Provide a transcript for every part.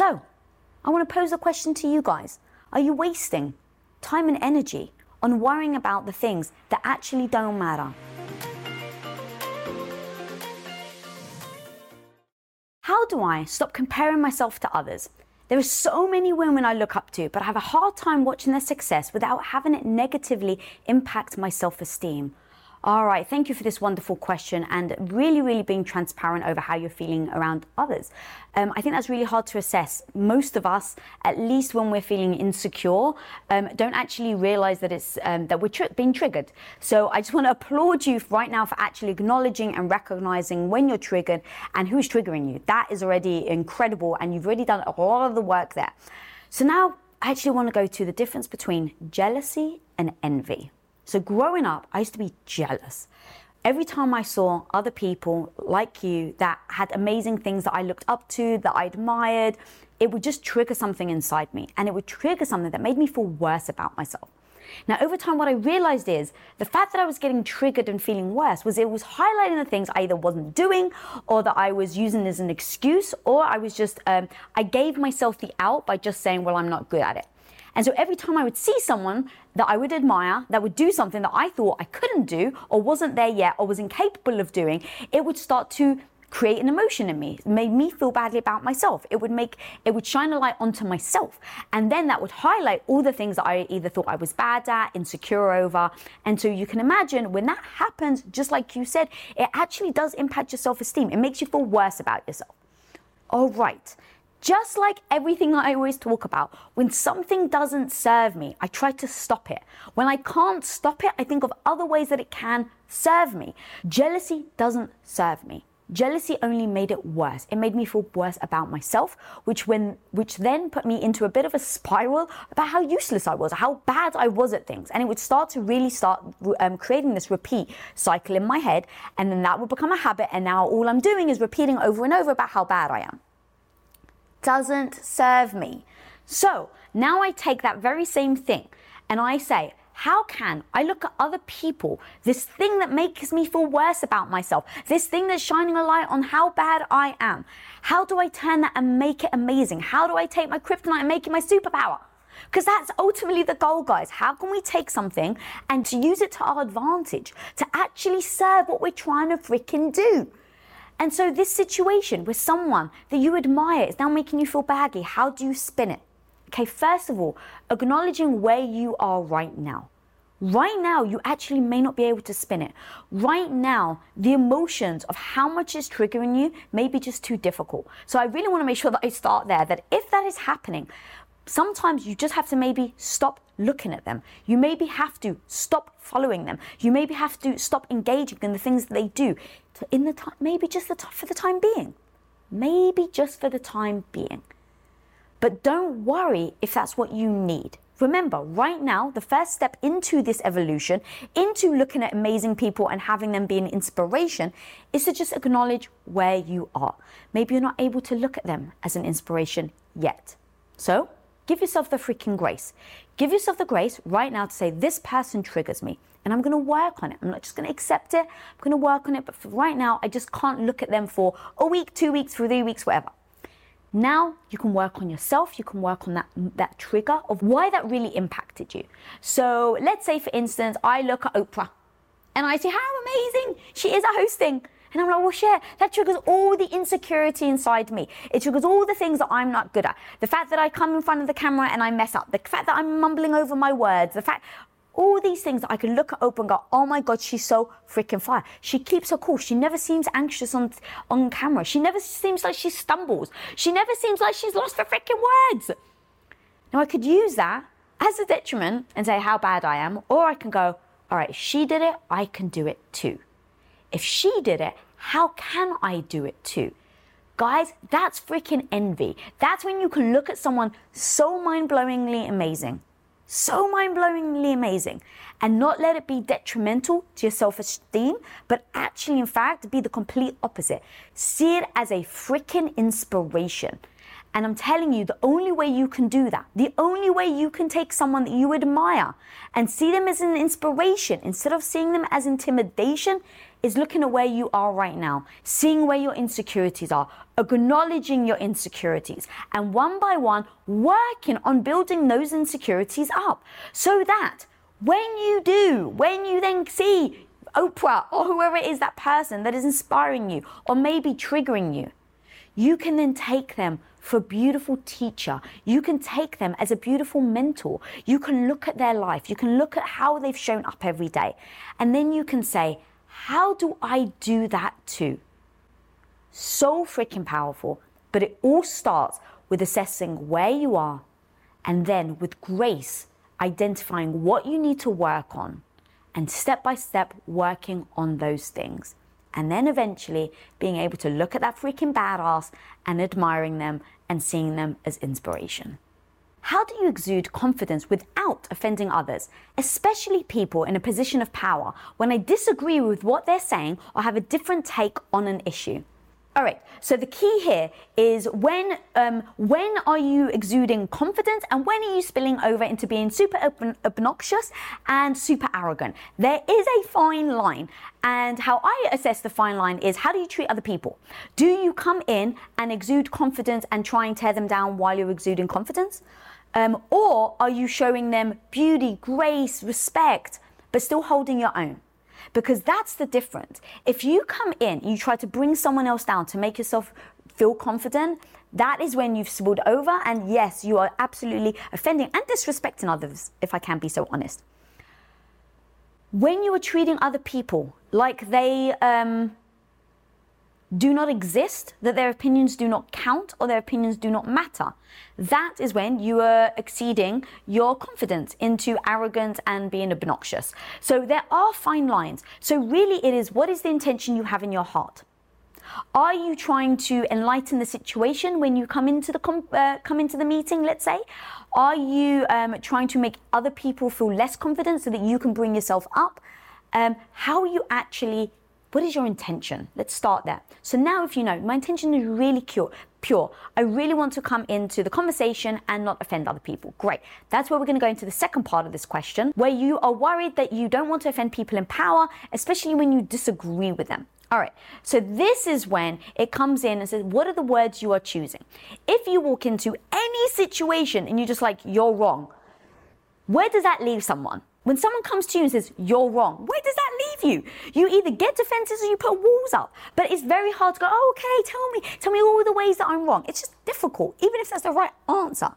So, I want to pose a question to you guys. Are you wasting time and energy on worrying about the things that actually don't matter? How do I stop comparing myself to others? There are so many women I look up to, but I have a hard time watching their success without having it negatively impact my self esteem. All right, thank you for this wonderful question and really, really being transparent over how you're feeling around others. Um, I think that's really hard to assess. Most of us, at least when we're feeling insecure, um, don't actually realize that it's um, that we're tr- being triggered. So I just want to applaud you right now for actually acknowledging and recognizing when you're triggered and who's triggering you. That is already incredible, and you've already done a lot of the work there. So now I actually want to go to the difference between jealousy and envy. So growing up, I used to be jealous. Every time I saw other people like you that had amazing things that I looked up to, that I admired, it would just trigger something inside me and it would trigger something that made me feel worse about myself. Now, over time, what I realized is the fact that I was getting triggered and feeling worse was it was highlighting the things I either wasn't doing or that I was using as an excuse, or I was just, um, I gave myself the out by just saying, well, I'm not good at it. And so every time I would see someone that I would admire that would do something that I thought I couldn't do or wasn't there yet or was incapable of doing, it would start to create an emotion in me. It made me feel badly about myself. It would make it would shine a light onto myself. And then that would highlight all the things that I either thought I was bad at, insecure over. And so you can imagine when that happens, just like you said, it actually does impact your self-esteem. It makes you feel worse about yourself. All right. Just like everything that I always talk about, when something doesn't serve me, I try to stop it. When I can't stop it, I think of other ways that it can serve me. Jealousy doesn't serve me. Jealousy only made it worse. It made me feel worse about myself, which when which then put me into a bit of a spiral about how useless I was, how bad I was at things, and it would start to really start um, creating this repeat cycle in my head, and then that would become a habit. And now all I'm doing is repeating over and over about how bad I am doesn't serve me. So now I take that very same thing and I say, how can I look at other people, this thing that makes me feel worse about myself, this thing that's shining a light on how bad I am? How do I turn that and make it amazing? How do I take my kryptonite and make it my superpower? Because that's ultimately the goal, guys. How can we take something and to use it to our advantage to actually serve what we're trying to freaking do? And so, this situation with someone that you admire is now making you feel baggy. How do you spin it? Okay, first of all, acknowledging where you are right now. Right now, you actually may not be able to spin it. Right now, the emotions of how much is triggering you may be just too difficult. So, I really want to make sure that I start there that if that is happening, sometimes you just have to maybe stop looking at them. You maybe have to stop following them. You maybe have to stop engaging in the things that they do. In the time, maybe just the for the time being, maybe just for the time being. But don't worry if that's what you need. Remember, right now, the first step into this evolution, into looking at amazing people and having them be an inspiration, is to just acknowledge where you are. Maybe you're not able to look at them as an inspiration yet. So, Give yourself the freaking grace. Give yourself the grace right now to say, this person triggers me and I'm going to work on it. I'm not just going to accept it. I'm going to work on it. But for right now, I just can't look at them for a week, two weeks, three weeks, whatever. Now you can work on yourself. You can work on that, that trigger of why that really impacted you. So let's say, for instance, I look at Oprah and I say, how amazing she is at hosting. And I'm like, well, share. That triggers all the insecurity inside me. It triggers all the things that I'm not good at. The fact that I come in front of the camera and I mess up. The fact that I'm mumbling over my words. The fact, all these things that I can look at Oprah and go, oh my God, she's so freaking fire. She keeps her cool. She never seems anxious on, on camera. She never seems like she stumbles. She never seems like she's lost her freaking words. Now I could use that as a detriment and say how bad I am, or I can go, all right, she did it, I can do it too. If she did it, how can I do it too? Guys, that's freaking envy. That's when you can look at someone so mind blowingly amazing, so mind blowingly amazing, and not let it be detrimental to your self esteem, but actually, in fact, be the complete opposite. See it as a freaking inspiration. And I'm telling you, the only way you can do that, the only way you can take someone that you admire and see them as an inspiration instead of seeing them as intimidation is looking at where you are right now, seeing where your insecurities are, acknowledging your insecurities, and one by one, working on building those insecurities up so that when you do, when you then see Oprah or whoever it is, that person that is inspiring you or maybe triggering you, you can then take them for a beautiful teacher. You can take them as a beautiful mentor. You can look at their life. You can look at how they've shown up every day. And then you can say, how do I do that too? So freaking powerful. But it all starts with assessing where you are and then with grace, identifying what you need to work on and step by step working on those things. And then eventually being able to look at that freaking badass and admiring them and seeing them as inspiration. How do you exude confidence without offending others, especially people in a position of power when I disagree with what they're saying or have a different take on an issue? All right. So the key here is when um, when are you exuding confidence and when are you spilling over into being super ob- obnoxious and super arrogant? There is a fine line, and how I assess the fine line is how do you treat other people? Do you come in and exude confidence and try and tear them down while you're exuding confidence, um, or are you showing them beauty, grace, respect, but still holding your own? because that's the difference. If you come in, you try to bring someone else down to make yourself feel confident, that is when you've spilled over, and yes, you are absolutely offending and disrespecting others, if I can be so honest. When you are treating other people like they um, do not exist, that their opinions do not count or their opinions do not matter, that is when you are exceeding your confidence into arrogance and being obnoxious. So there are fine lines. So really, it is what is the intention you have in your heart? Are you trying to enlighten the situation when you come into the com- uh, come into the meeting? Let's say, are you um, trying to make other people feel less confident so that you can bring yourself up? Um, how are you actually what is your intention? Let's start there. So now, if you know, my intention is really pure, pure. I really want to come into the conversation and not offend other people. Great. That's where we're going to go into the second part of this question, where you are worried that you don't want to offend people in power, especially when you disagree with them. All right, so this is when it comes in and says, What are the words you are choosing? If you walk into any situation and you're just like, You're wrong, where does that leave someone? When someone comes to you and says, You're wrong, where does that leave you? You either get defenses or you put walls up. But it's very hard to go, oh, Okay, tell me, tell me all the ways that I'm wrong. It's just difficult, even if that's the right answer.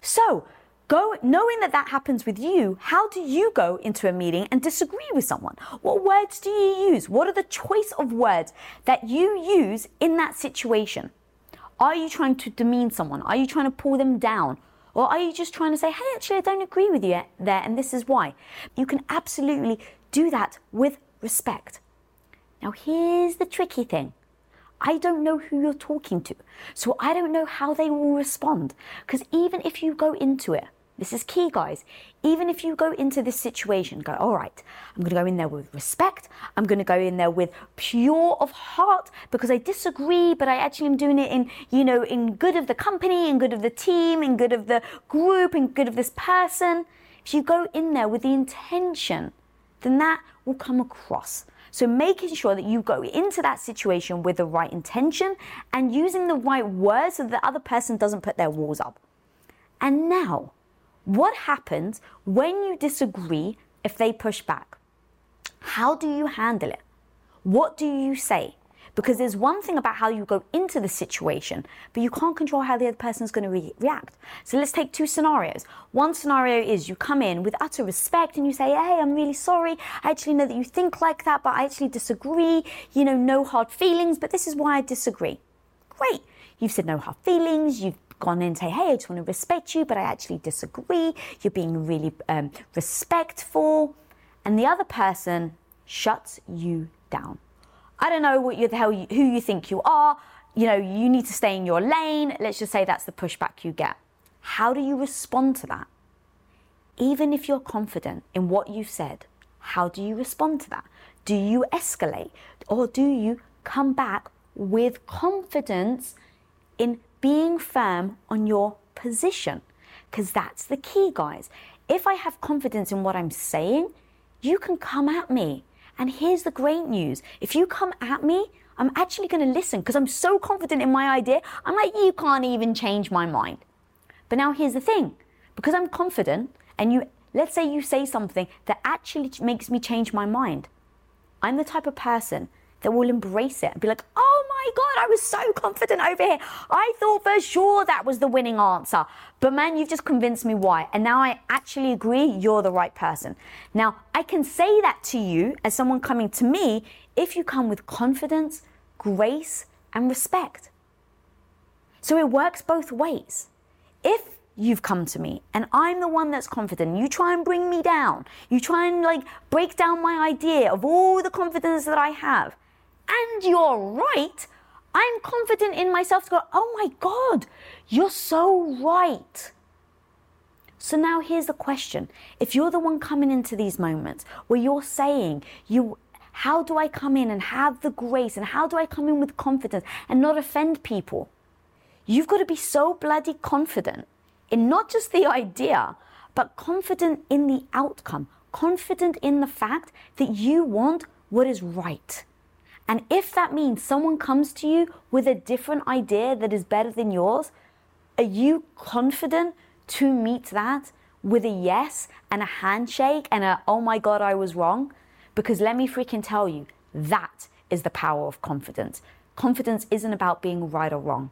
So, go knowing that that happens with you how do you go into a meeting and disagree with someone what words do you use what are the choice of words that you use in that situation are you trying to demean someone are you trying to pull them down or are you just trying to say, hey, actually, I don't agree with you there, and this is why? You can absolutely do that with respect. Now, here's the tricky thing I don't know who you're talking to, so I don't know how they will respond. Because even if you go into it this is key, guys. Even if you go into this situation, go, all right, I'm going to go in there with respect. I'm going to go in there with pure of heart because I disagree, but I actually am doing it in, you know, in good of the company, in good of the team, in good of the group, in good of this person. If you go in there with the intention, then that will come across. So making sure that you go into that situation with the right intention and using the right words so that the other person doesn't put their walls up. And now, what happens when you disagree if they push back? How do you handle it? What do you say? Because there's one thing about how you go into the situation, but you can't control how the other person's going to re- react. So let's take two scenarios. One scenario is you come in with utter respect and you say, Hey, I'm really sorry. I actually know that you think like that, but I actually disagree. You know, no hard feelings, but this is why I disagree. Great. You've said no hard feelings. You've gone in and say, hey, I just want to respect you, but I actually disagree. You're being really um, respectful. And the other person shuts you down. I don't know what you, the hell you, who you think you are. you know, you need to stay in your lane. Let's just say that's the pushback you get. How do you respond to that? Even if you're confident in what you've said, how do you respond to that? Do you escalate or do you come back with confidence in being firm on your position? Because that's the key, guys. If I have confidence in what I'm saying, you can come at me. And here's the great news if you come at me, I'm actually going to listen because I'm so confident in my idea. I'm like, you can't even change my mind. But now here's the thing because I'm confident, and you, let's say you say something that actually makes me change my mind. I'm the type of person that will embrace it and be like, oh my God, I was so confident over here. I thought for sure that was the winning answer. But man, you've just convinced me why. And now I actually agree you're the right person. Now, I can say that to you as someone coming to me if you come with confidence, grace, and respect. So it works both ways. If you've come to me and I'm the one that's confident, you try and bring me down, you try and like break down my idea of all the confidence that I have, and you're right, I'm confident in myself to go, oh my God, you're so right. So now here's the question. If you're the one coming into these moments where you're saying, you how do I come in and have the grace and how do I come in with confidence and not offend people? You've got to be so bloody confident in not just the idea, but confident in the outcome, confident in the fact that you want what is right. And if that means someone comes to you with a different idea that is better than yours, are you confident to meet that with a yes and a handshake and a, oh my God, I was wrong? Because let me freaking tell you, that is the power of confidence. Confidence isn't about being right or wrong.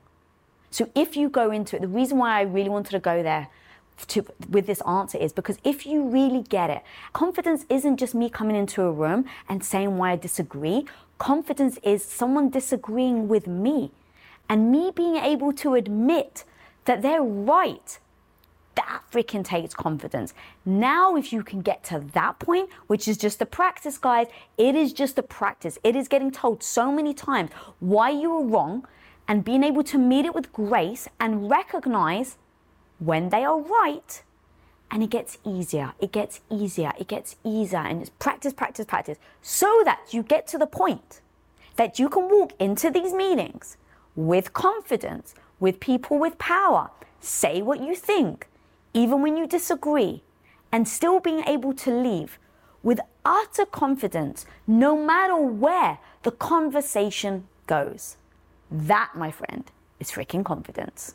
So if you go into it, the reason why I really wanted to go there to, with this answer is because if you really get it, confidence isn't just me coming into a room and saying why I disagree. Confidence is someone disagreeing with me and me being able to admit that they're right. That freaking takes confidence. Now, if you can get to that point, which is just a practice, guys, it is just a practice. It is getting told so many times why you were wrong and being able to meet it with grace and recognize when they are right. And it gets easier, it gets easier, it gets easier, and it's practice, practice, practice, so that you get to the point that you can walk into these meetings with confidence, with people with power, say what you think, even when you disagree, and still being able to leave with utter confidence no matter where the conversation goes. That, my friend, is freaking confidence.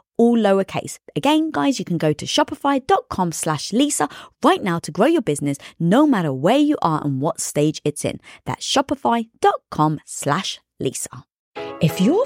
all lowercase. Again, guys, you can go to shopify.com slash Lisa right now to grow your business no matter where you are and what stage it's in. That's shopify.com slash Lisa. If you're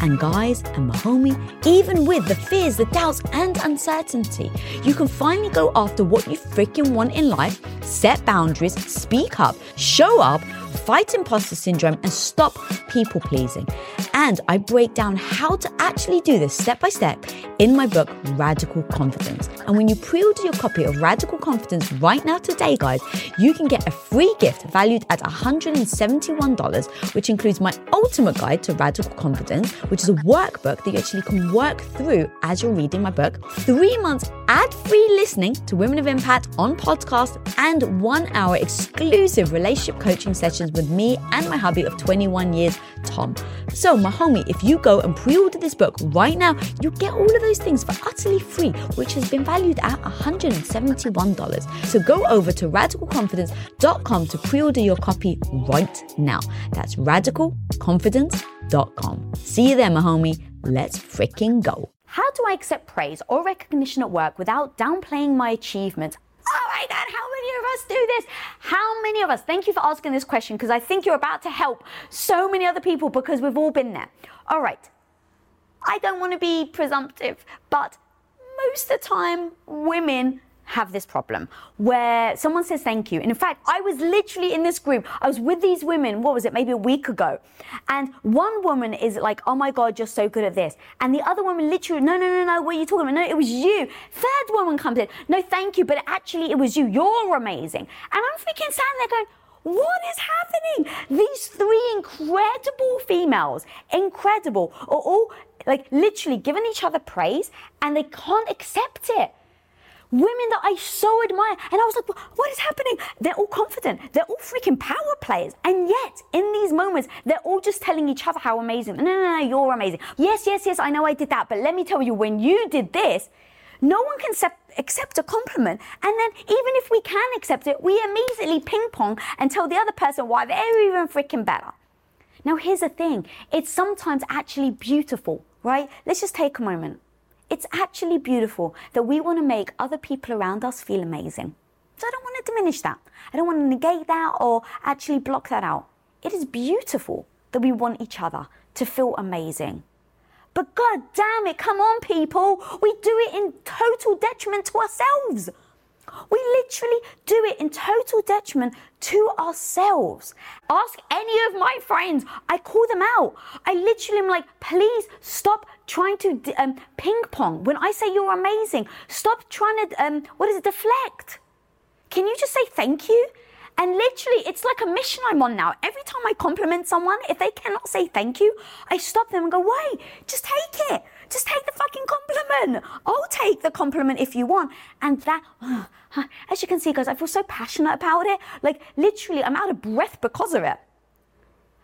And guys and my homie, even with the fears, the doubts, and uncertainty, you can finally go after what you freaking want in life, set boundaries, speak up, show up, fight imposter syndrome, and stop people pleasing. And I break down how to actually do this step by step in my book, Radical Confidence. And when you pre order your copy of Radical Confidence right now today, guys, you can get a free gift valued at $171, which includes my ultimate guide to radical confidence, which is a workbook that you actually can work through as you're reading my book, three months ad free listening to Women of Impact on podcast, and one hour exclusive relationship coaching sessions with me and my hubby of 21 years, Tom. So, my homie, if you go and pre order this book right now, you get all of those things for utterly free, which has been valued at $171. So, go over to radicalconfidence.com to pre order your copy right now. That's radicalconfidence.com. See you there, my homie. Let's freaking go. How do I accept praise or recognition at work without downplaying my achievements? Oh my God, how many of us do this? How many of us? Thank you for asking this question because I think you're about to help so many other people because we've all been there. All right, I don't want to be presumptive, but most of the time, women have this problem where someone says thank you. And in fact, I was literally in this group. I was with these women, what was it, maybe a week ago. And one woman is like, oh my God, you're so good at this. And the other woman literally, no, no, no, no, what are you talking about? No, it was you. Third woman comes in, no, thank you, but actually it was you. You're amazing. And I'm freaking standing there going, what is happening? These three incredible females, incredible, are all like literally giving each other praise and they can't accept it women that I so admire. And I was like, what is happening? They're all confident. They're all freaking power players. And yet, in these moments, they're all just telling each other how amazing. No, no, no, you're amazing. Yes, yes, yes, I know I did that. But let me tell you, when you did this, no one can accept, accept a compliment. And then, even if we can accept it, we immediately ping pong and tell the other person why they're even freaking better. Now, here's the thing it's sometimes actually beautiful, right? Let's just take a moment. It's actually beautiful that we want to make other people around us feel amazing. So I don't want to diminish that. I don't want to negate that or actually block that out. It is beautiful that we want each other to feel amazing. But god damn it, come on, people. We do it in total detriment to ourselves. We literally do it in total detriment to ourselves. Ask any of my friends. I call them out. I literally am like, please stop trying to um, ping pong. When I say you're amazing, stop trying to, um, what is it, deflect. Can you just say thank you? And literally, it's like a mission I'm on now. Every time I compliment someone, if they cannot say thank you, I stop them and go, wait, just take it. Just take the fucking compliment. I'll take the compliment if you want. And that, as you can see, guys, I feel so passionate about it. Like, literally, I'm out of breath because of it.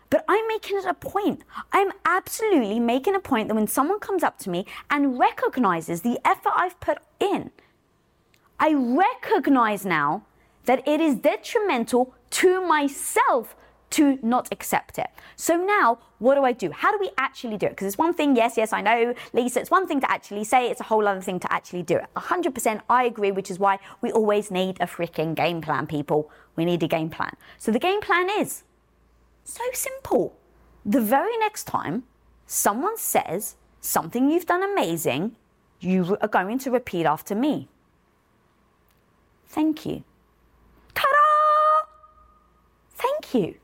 But I'm making it a point. I'm absolutely making a point that when someone comes up to me and recognizes the effort I've put in, I recognize now that it is detrimental to myself to not accept it. So now, what do I do? How do we actually do it? Because it's one thing, yes, yes, I know, Lisa, it's one thing to actually say, it's a whole other thing to actually do it. 100% I agree, which is why we always need a freaking game plan, people. We need a game plan. So the game plan is so simple. The very next time someone says something you've done amazing, you are going to repeat after me. Thank you. Ta da! Thank you.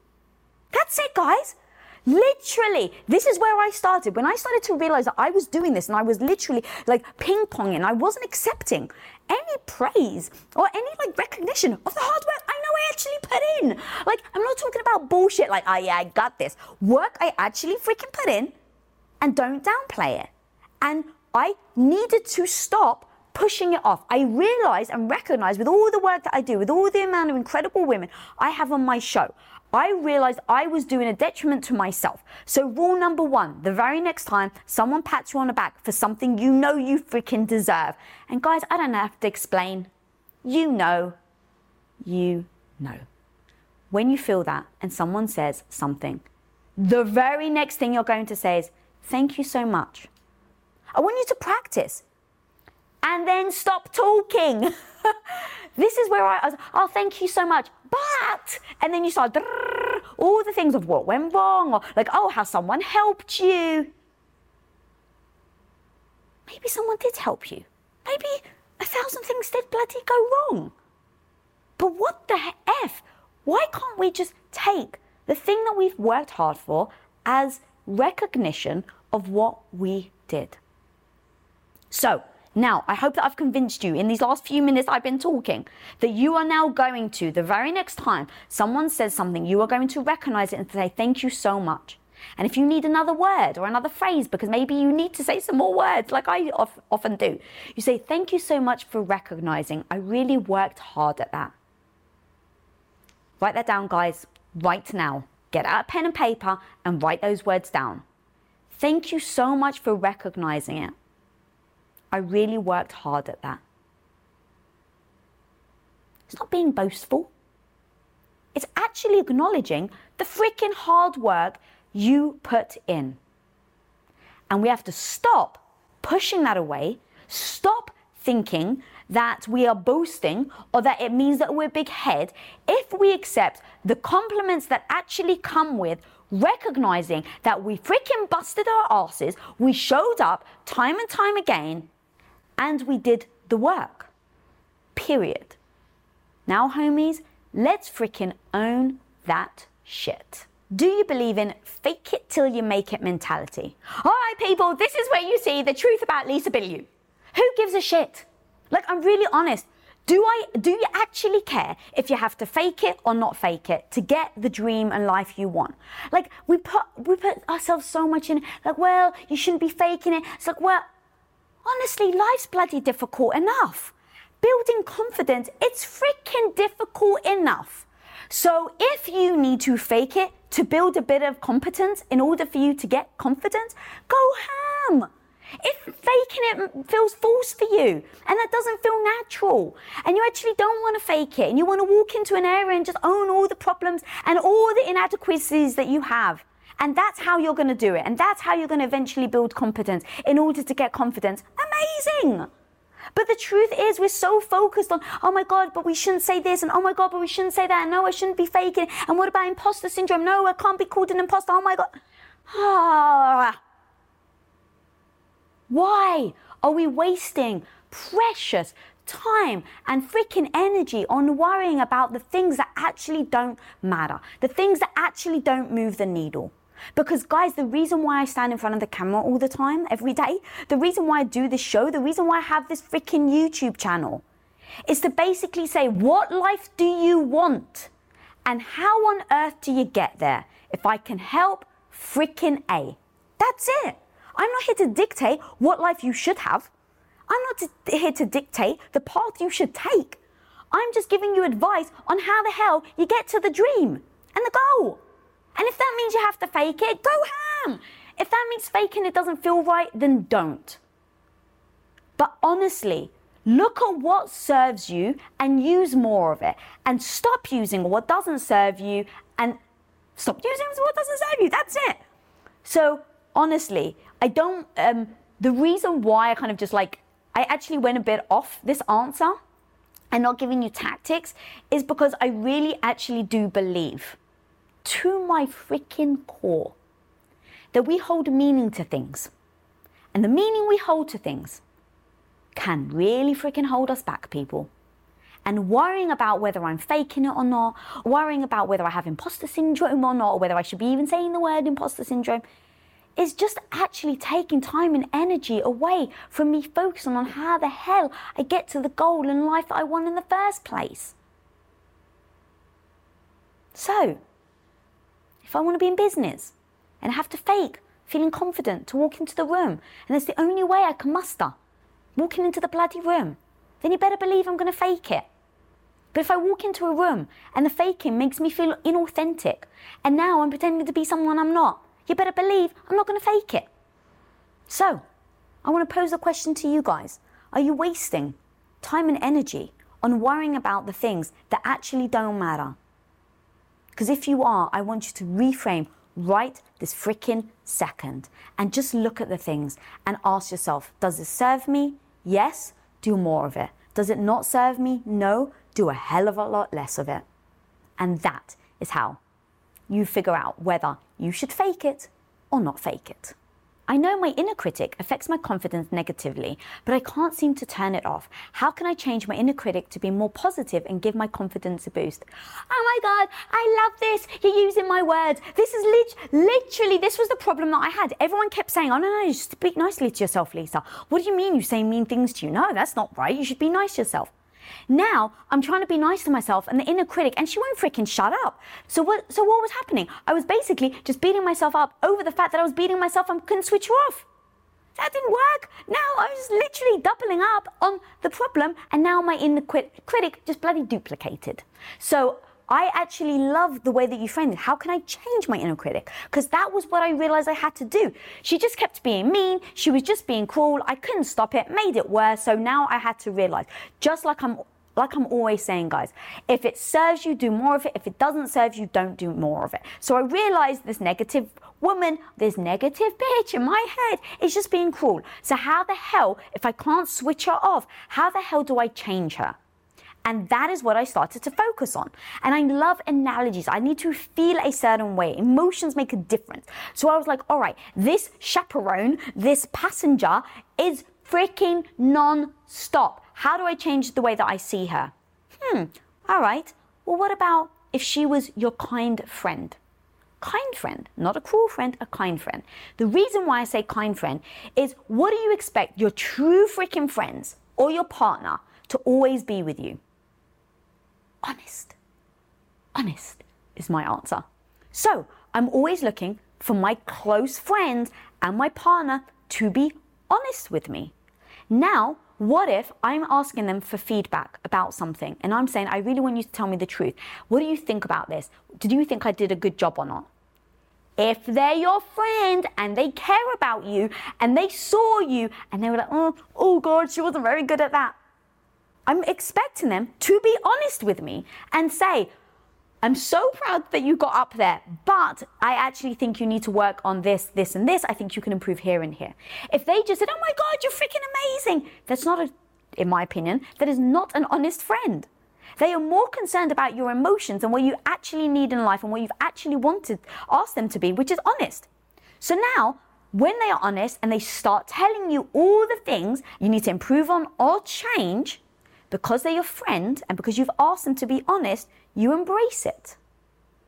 That's it, guys. Literally, this is where I started. When I started to realize that I was doing this and I was literally like ping ponging, I wasn't accepting any praise or any like recognition of the hard work I know I actually put in. Like, I'm not talking about bullshit like, oh yeah, I got this. Work I actually freaking put in and don't downplay it. And I needed to stop pushing it off. I realized and recognized with all the work that I do, with all the amount of incredible women I have on my show, I realized I was doing a detriment to myself. So, rule number one the very next time someone pats you on the back for something you know you freaking deserve, and guys, I don't have to explain. You know, you know. When you feel that and someone says something, the very next thing you're going to say is, Thank you so much. I want you to practice and then stop talking. this is where I, was, oh, thank you so much. But, and then you start all the things of what went wrong, or like, oh, how someone helped you. Maybe someone did help you. Maybe a thousand things did bloody go wrong. But what the F? Why can't we just take the thing that we've worked hard for as recognition of what we did? So, now, I hope that I've convinced you in these last few minutes I've been talking that you are now going to, the very next time someone says something, you are going to recognize it and say, Thank you so much. And if you need another word or another phrase, because maybe you need to say some more words, like I of, often do, you say, Thank you so much for recognizing. I really worked hard at that. Write that down, guys, right now. Get out a pen and paper and write those words down. Thank you so much for recognizing it. I really worked hard at that. It's not being boastful. It's actually acknowledging the freaking hard work you put in. And we have to stop pushing that away, stop thinking that we are boasting or that it means that we're big head if we accept the compliments that actually come with recognizing that we freaking busted our asses, we showed up time and time again, and we did the work. Period. Now, homies, let's freaking own that shit. Do you believe in fake it till you make it mentality? All right, people, this is where you see the truth about Lisa Bilyeu. Who gives a shit? Like, I'm really honest. Do I do you actually care if you have to fake it or not fake it to get the dream and life you want? Like we put we put ourselves so much in like, well, you shouldn't be faking it. It's like, well, honestly, life's bloody difficult enough. Building confidence, it's freaking difficult enough. So if you need to fake it to build a bit of competence in order for you to get confident, go ham. If faking it feels false for you and that doesn't feel natural and you actually don't want to fake it and you want to walk into an area and just own all the problems and all the inadequacies that you have, and that's how you're going to do it. And that's how you're going to eventually build competence in order to get confidence. Amazing. But the truth is, we're so focused on, oh my God, but we shouldn't say this, and oh my God, but we shouldn't say that, and no, I shouldn't be faking. And what about imposter syndrome? No, I can't be called an imposter. Oh my God. Ah. Why are we wasting precious time and freaking energy on worrying about the things that actually don't matter, the things that actually don't move the needle? Because, guys, the reason why I stand in front of the camera all the time, every day, the reason why I do this show, the reason why I have this freaking YouTube channel is to basically say, what life do you want? And how on earth do you get there? If I can help, freaking A. That's it. I'm not here to dictate what life you should have. I'm not here to dictate the path you should take. I'm just giving you advice on how the hell you get to the dream and the goal. And if that means you have to fake it, go ham. If that means faking it doesn't feel right, then don't. But honestly, look at what serves you and use more of it. And stop using what doesn't serve you and stop using what doesn't serve you. That's it. So honestly, I don't. Um, the reason why I kind of just like I actually went a bit off this answer and not giving you tactics is because I really actually do believe to my freaking core that we hold meaning to things. And the meaning we hold to things can really freaking hold us back, people. And worrying about whether I'm faking it or not, worrying about whether I have imposter syndrome or not, or whether I should be even saying the word imposter syndrome, is just actually taking time and energy away from me focusing on how the hell I get to the goal in life that I want in the first place. So, if I want to be in business and I have to fake feeling confident to walk into the room, and that's the only way I can muster walking into the bloody room, then you better believe I'm going to fake it. But if I walk into a room and the faking makes me feel inauthentic, and now I'm pretending to be someone I'm not, you better believe I'm not going to fake it. So, I want to pose a question to you guys. Are you wasting time and energy on worrying about the things that actually don't matter? Because if you are, I want you to reframe right this freaking second and just look at the things and ask yourself Does this serve me? Yes, do more of it. Does it not serve me? No, do a hell of a lot less of it. And that is how you figure out whether you should fake it or not fake it. I know my inner critic affects my confidence negatively, but I can't seem to turn it off. How can I change my inner critic to be more positive and give my confidence a boost? Oh my God, I love this. You're using my words. This is lit- literally, this was the problem that I had. Everyone kept saying, oh no, no, you speak nicely to yourself, Lisa. What do you mean you say mean things to you? No, that's not right. You should be nice to yourself. Now I'm trying to be nice to myself and the inner critic, and she won't freaking shut up. So what? So what was happening? I was basically just beating myself up over the fact that I was beating myself and couldn't switch her off. That didn't work. Now I was literally doubling up on the problem, and now my inner crit- critic just bloody duplicated. So I actually love the way that you framed it. How can I change my inner critic? Because that was what I realized I had to do. She just kept being mean. She was just being cruel. I couldn't stop it, made it worse. So now I had to realize, just like I'm like I'm always saying, guys, if it serves you, do more of it. If it doesn't serve you, don't do more of it. So I realized this negative woman, this negative bitch in my head is just being cruel. So how the hell, if I can't switch her off, how the hell do I change her? And that is what I started to focus on. And I love analogies. I need to feel a certain way. Emotions make a difference. So I was like, all right, this chaperone, this passenger is freaking non stop. How do I change the way that I see her? Hmm, all right. Well, what about if she was your kind friend? Kind friend, not a cruel friend, a kind friend. The reason why I say kind friend is what do you expect your true freaking friends or your partner to always be with you? Honest. Honest is my answer. So I'm always looking for my close friends and my partner to be honest with me. Now, what if I'm asking them for feedback about something and I'm saying, I really want you to tell me the truth. What do you think about this? Did you think I did a good job or not? If they're your friend and they care about you and they saw you and they were like, oh, oh God, she wasn't very good at that. I'm expecting them to be honest with me and say, I'm so proud that you got up there, but I actually think you need to work on this, this, and this. I think you can improve here and here. If they just said, Oh my God, you're freaking amazing, that's not a, in my opinion, that is not an honest friend. They are more concerned about your emotions and what you actually need in life and what you've actually wanted, asked them to be, which is honest. So now, when they are honest and they start telling you all the things you need to improve on or change, because they're your friend and because you've asked them to be honest, you embrace it.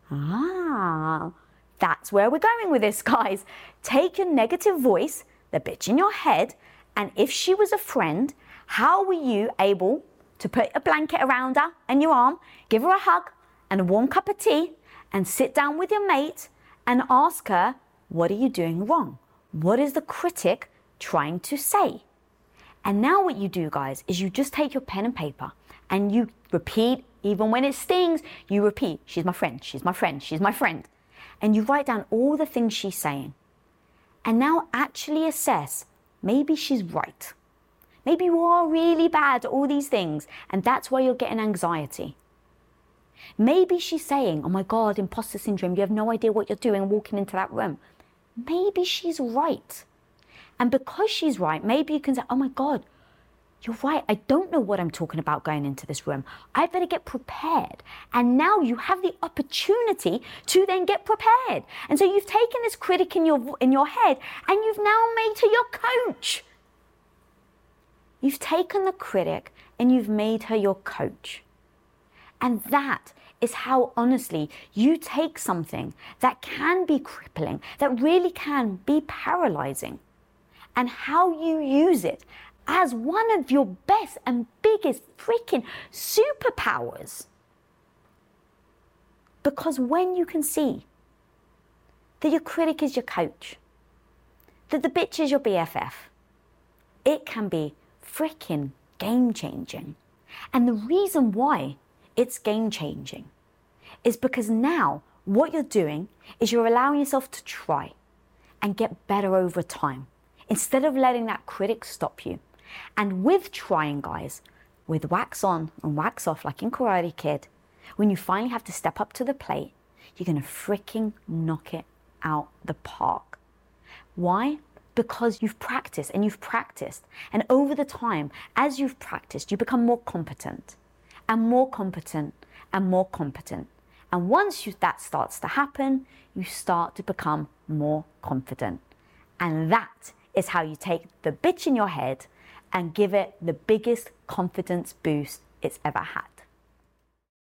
Ah, that's where we're going with this, guys. Take your negative voice, the bitch in your head, and if she was a friend, how were you able to put a blanket around her and your arm, give her a hug and a warm cup of tea, and sit down with your mate and ask her, What are you doing wrong? What is the critic trying to say? And now, what you do, guys, is you just take your pen and paper and you repeat, even when it stings, you repeat, She's my friend, she's my friend, she's my friend. And you write down all the things she's saying. And now actually assess maybe she's right. Maybe you are really bad at all these things, and that's why you're getting anxiety. Maybe she's saying, Oh my God, imposter syndrome, you have no idea what you're doing walking into that room. maybe she's right. And because she's right, maybe you can say, oh my God, you're right. I don't know what I'm talking about going into this room. I better get prepared. And now you have the opportunity to then get prepared. And so you've taken this critic in your in your head and you've now made her your coach. You've taken the critic and you've made her your coach. And that is how honestly you take something that can be crippling, that really can be paralyzing, and how you use it as one of your best and biggest freaking superpowers. Because when you can see that your critic is your coach, that the bitch is your BFF, it can be freaking game changing. And the reason why it's game changing is because now what you're doing is you're allowing yourself to try and get better over time instead of letting that critic stop you. And with trying, guys, with wax on and wax off, like in Karate Kid, when you finally have to step up to the plate, you're gonna freaking knock it out the park. Why? Because you've practiced and you've practiced. And over the time, as you've practiced, you become more competent and more competent and more competent. And once you, that starts to happen, you start to become more confident. And that is how you take the bitch in your head and give it the biggest confidence boost it's ever had.